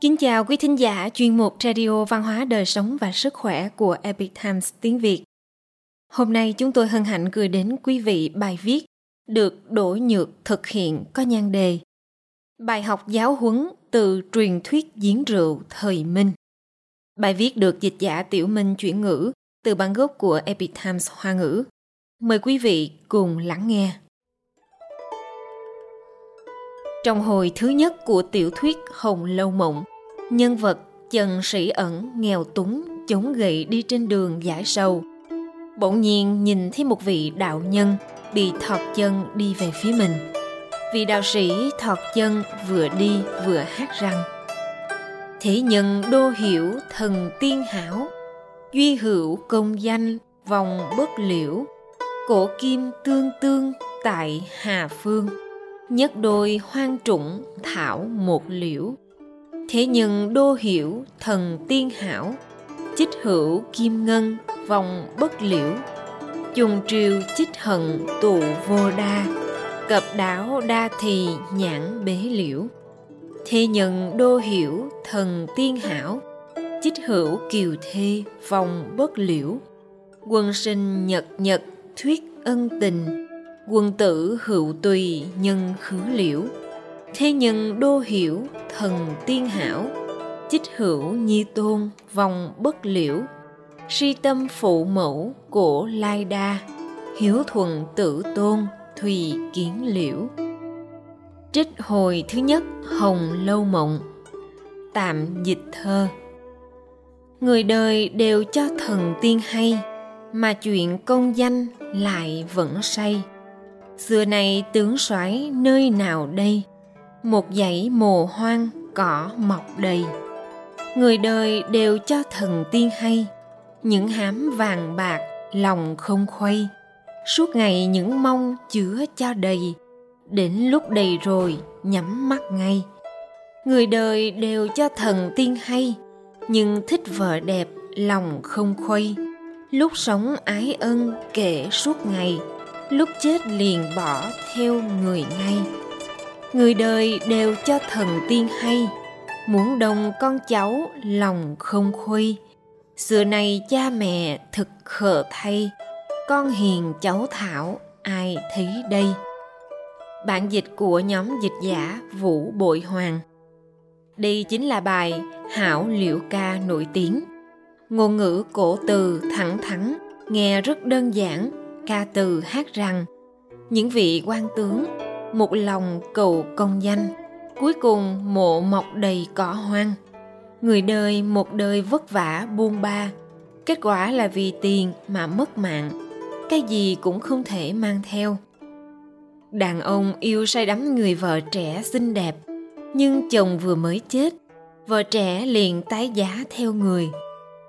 Kính chào quý thính giả, chuyên mục Radio Văn hóa Đời Sống và Sức Khỏe của Epic Times tiếng Việt. Hôm nay chúng tôi hân hạnh gửi đến quý vị bài viết được Đỗ Nhược thực hiện có nhan đề Bài học giáo huấn từ truyền thuyết giếng rượu thời Minh. Bài viết được dịch giả Tiểu Minh chuyển ngữ từ bản gốc của Epic Times Hoa ngữ. Mời quý vị cùng lắng nghe. Trong hồi thứ nhất của tiểu thuyết Hồng Lâu Mộng, nhân vật Trần Sĩ Ẩn nghèo túng chống gậy đi trên đường giải sầu. Bỗng nhiên nhìn thấy một vị đạo nhân bị thọt chân đi về phía mình. Vị đạo sĩ thọt chân vừa đi vừa hát rằng Thế nhân đô hiểu thần tiên hảo, duy hữu công danh vòng bất liễu, cổ kim tương tương tại Hà Phương nhất đôi hoang trụng thảo một liễu. Thế nhân đô hiểu thần tiên hảo, chích hữu kim ngân, vòng bất liễu. Chung triều chích hận tụ vô đa, cập đảo đa thì nhãn bế liễu. Thế nhân đô hiểu thần tiên hảo, chích hữu kiều thê, vòng bất liễu. Quân sinh nhật nhật thuyết ân tình quân tử hữu tùy nhân khứ liễu. Thế nhân đô hiểu thần tiên hảo. Chích hữu nhi tôn vòng bất liễu. Si tâm phụ mẫu cổ lai đa. Hiếu thuận tử tôn thùy kiến liễu. Trích hồi thứ nhất, hồng lâu mộng. Tạm dịch thơ. Người đời đều cho thần tiên hay, mà chuyện công danh lại vẫn say xưa nay tướng soái nơi nào đây? Một dãy mồ hoang, cỏ mọc đầy. Người đời đều cho thần tiên hay. Những hám vàng bạc, lòng không khuây. Suốt ngày những mong chứa cho đầy. Đến lúc đầy rồi, nhắm mắt ngay. Người đời đều cho thần tiên hay. Nhưng thích vợ đẹp, lòng không khuây. Lúc sống ái ân kể suốt ngày lúc chết liền bỏ theo người ngay. Người đời đều cho thần tiên hay, muốn đồng con cháu lòng không khuây. Xưa nay cha mẹ thực khờ thay, con hiền cháu thảo ai thấy đây? Bản dịch của nhóm dịch giả vũ bội hoàng. Đây chính là bài hảo liệu ca nổi tiếng. Ngôn ngữ cổ từ thẳng thắn, nghe rất đơn giản ca từ hát rằng, những vị quan tướng, một lòng cầu công danh, cuối cùng mộ mọc đầy cỏ hoang. Người đời một đời vất vả buông ba, kết quả là vì tiền mà mất mạng, cái gì cũng không thể mang theo. Đàn ông yêu say đắm người vợ trẻ xinh đẹp, nhưng chồng vừa mới chết, vợ trẻ liền tái giá theo người.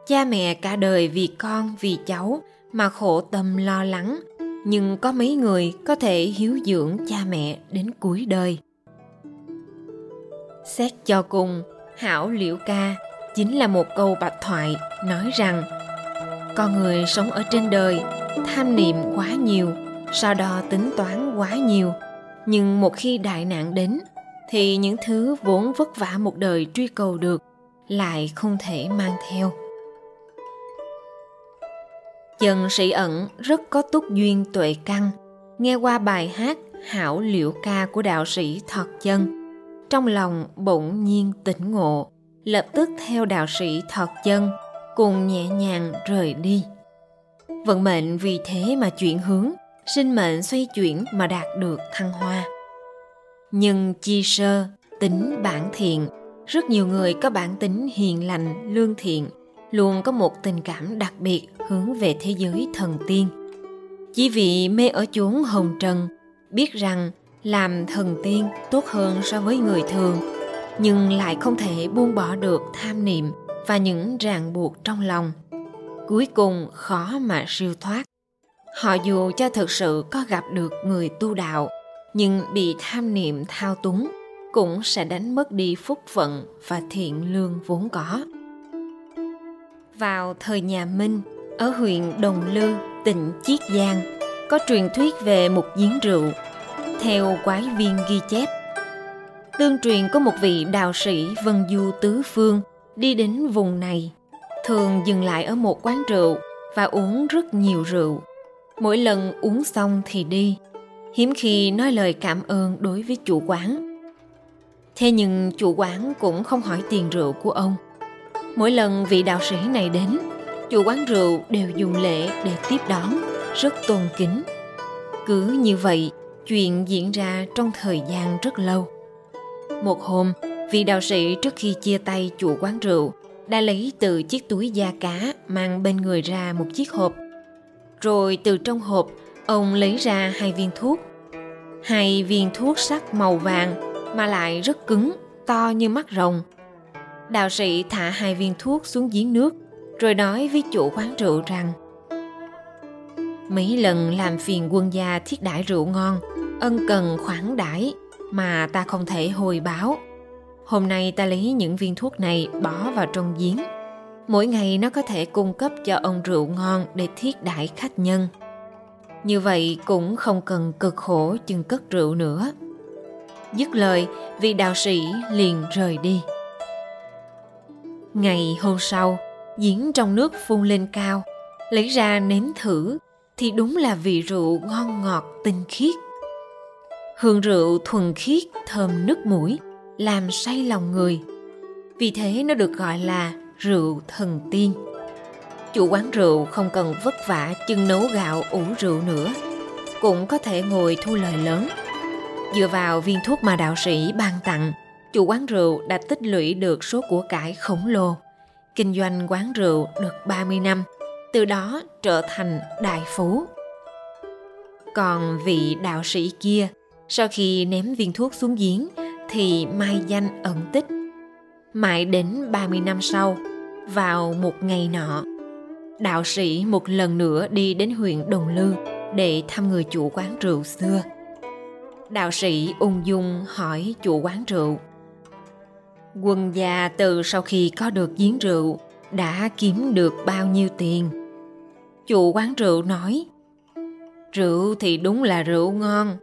Cha mẹ cả đời vì con, vì cháu mà khổ tâm lo lắng, nhưng có mấy người có thể hiếu dưỡng cha mẹ đến cuối đời. Xét cho cùng, hảo liễu ca chính là một câu bạch thoại nói rằng, con người sống ở trên đời, tham niệm quá nhiều, so đo tính toán quá nhiều. Nhưng một khi đại nạn đến, thì những thứ vốn vất vả một đời truy cầu được lại không thể mang theo. Trần Sĩ Ẩn rất có túc duyên tuệ căn, nghe qua bài hát Hảo Liệu Ca của đạo sĩ Thọt Chân. Trong lòng bỗng nhiên tỉnh ngộ, lập tức theo đạo sĩ Thọt Chân cùng nhẹ nhàng rời đi. Vận mệnh vì thế mà chuyển hướng, sinh mệnh xoay chuyển mà đạt được thăng hoa. Nhưng chi sơ, tính bản thiện, rất nhiều người có bản tính hiền lành, lương thiện, luôn có một tình cảm đặc biệt hướng về thế giới thần tiên. Chỉ vì mê ở chốn hồng trần, biết rằng làm thần tiên tốt hơn so với người thường, nhưng lại không thể buông bỏ được tham niệm và những ràng buộc trong lòng. Cuối cùng khó mà siêu thoát. Họ dù cho thực sự có gặp được người tu đạo, nhưng bị tham niệm thao túng cũng sẽ đánh mất đi phúc phận và thiện lương vốn có vào thời nhà Minh, ở huyện Đồng Lư, tỉnh Chiết Giang, có truyền thuyết về một giếng rượu. Theo quái viên ghi chép, Tương truyền có một vị đạo sĩ vân du tứ phương đi đến vùng này, thường dừng lại ở một quán rượu và uống rất nhiều rượu. Mỗi lần uống xong thì đi, hiếm khi nói lời cảm ơn đối với chủ quán. Thế nhưng chủ quán cũng không hỏi tiền rượu của ông. Mỗi lần vị đạo sĩ này đến, chủ quán rượu đều dùng lễ để tiếp đón, rất tôn kính. Cứ như vậy, chuyện diễn ra trong thời gian rất lâu. Một hôm, vị đạo sĩ trước khi chia tay chủ quán rượu đã lấy từ chiếc túi da cá mang bên người ra một chiếc hộp. Rồi từ trong hộp, ông lấy ra hai viên thuốc. Hai viên thuốc sắc màu vàng mà lại rất cứng, to như mắt rồng. Đạo sĩ thả hai viên thuốc xuống giếng nước, rồi nói với chủ quán rượu rằng Mấy lần làm phiền quân gia thiết đãi rượu ngon, ân cần khoản đãi mà ta không thể hồi báo. Hôm nay ta lấy những viên thuốc này bỏ vào trong giếng. Mỗi ngày nó có thể cung cấp cho ông rượu ngon để thiết đãi khách nhân. Như vậy cũng không cần cực khổ chừng cất rượu nữa. Dứt lời, vị đạo sĩ liền rời đi. Ngày hôm sau, giếng trong nước phun lên cao, lấy ra nếm thử thì đúng là vị rượu ngon ngọt tinh khiết. Hương rượu thuần khiết thơm nước mũi, làm say lòng người. Vì thế nó được gọi là rượu thần tiên. Chủ quán rượu không cần vất vả chưng nấu gạo ủ rượu nữa, cũng có thể ngồi thu lời lớn Dựa vào viên thuốc mà đạo sĩ ban tặng, chủ quán rượu đã tích lũy được số của cải khổng lồ. Kinh doanh quán rượu được 30 năm, từ đó trở thành đại phú. Còn vị đạo sĩ kia, sau khi ném viên thuốc xuống giếng thì mai danh ẩn tích. Mãi đến 30 năm sau, vào một ngày nọ, đạo sĩ một lần nữa đi đến huyện Đồng Lư để thăm người chủ quán rượu xưa – đạo sĩ ung dung hỏi chủ quán rượu quân gia từ sau khi có được giếng rượu, đã kiếm được bao nhiêu tiền? Chủ quán rượu nói, rượu thì đúng là rượu ngon,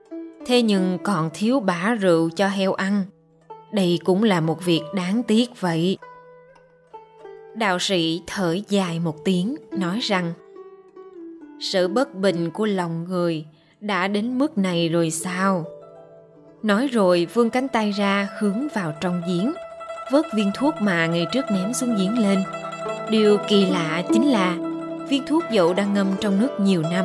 thế nhưng còn thiếu bả rượu cho heo ăn. Đây cũng là một việc đáng tiếc vậy. Đạo sĩ thở dài một tiếng, nói rằng, sự bất bình của lòng người đã đến mức này rồi sao? Nói rồi vươn cánh tay ra hướng vào trong giếng vớt viên thuốc mà ngày trước ném xuống giếng lên. Điều kỳ lạ chính là viên thuốc dậu đang ngâm trong nước nhiều năm.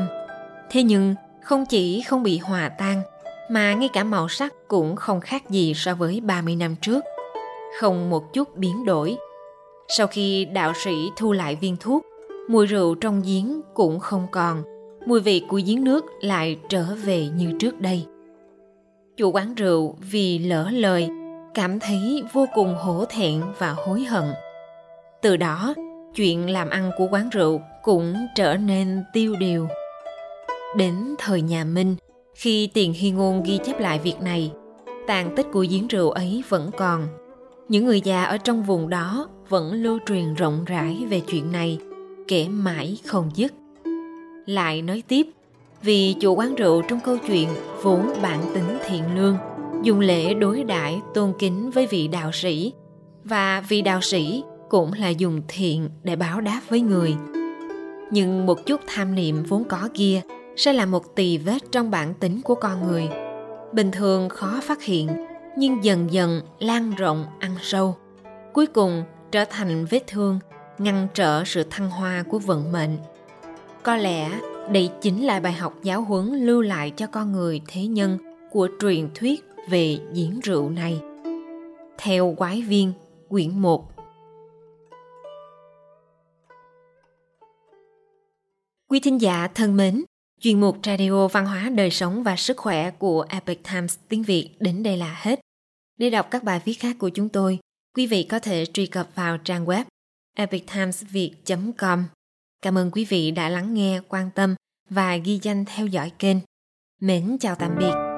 Thế nhưng, không chỉ không bị hòa tan, mà ngay cả màu sắc cũng không khác gì so với 30 năm trước. Không một chút biến đổi. Sau khi đạo sĩ thu lại viên thuốc, mùi rượu trong giếng cũng không còn. Mùi vị của giếng nước lại trở về như trước đây. Chủ quán rượu vì lỡ lời cảm thấy vô cùng hổ thẹn và hối hận. Từ đó, chuyện làm ăn của quán rượu cũng trở nên tiêu điều. Đến thời nhà minh, khi tiền hy ngôn ghi chép lại việc này, tàn tích của giếng rượu ấy vẫn còn. Những người già ở trong vùng đó vẫn lưu truyền rộng rãi về chuyện này kể mãi không dứt. Lại nói tiếp, vì chủ quán rượu trong câu chuyện vốn bản tính thiện lương dùng lễ đối đãi tôn kính với vị đạo sĩ. Và vị đạo sĩ cũng là dùng thiện để báo đáp với người. Nhưng một chút tham niệm vốn có kia sẽ là một tỳ vết trong bản tính của con người. Bình thường khó phát hiện, nhưng dần dần lan rộng, ăn sâu. Cuối cùng trở thành vết thương, ngăn trở sự thăng hoa của vận mệnh. Có lẽ đây chính là bài học giáo huấn lưu lại cho con người thế nhân của truyền thuyết về diễn rượu này. Theo quái viên, quyển 1 Quý thính giả thân mến, chuyên mục Radio Văn hóa Đời sống và Sức khỏe của Epic Times tiếng Việt đến đây là hết. Để đọc các bài viết khác của chúng tôi, quý vị có thể truy cập vào trang web epictimesviet.com. Cảm ơn quý vị đã lắng nghe, quan tâm và ghi danh theo dõi kênh. Mến chào tạm biệt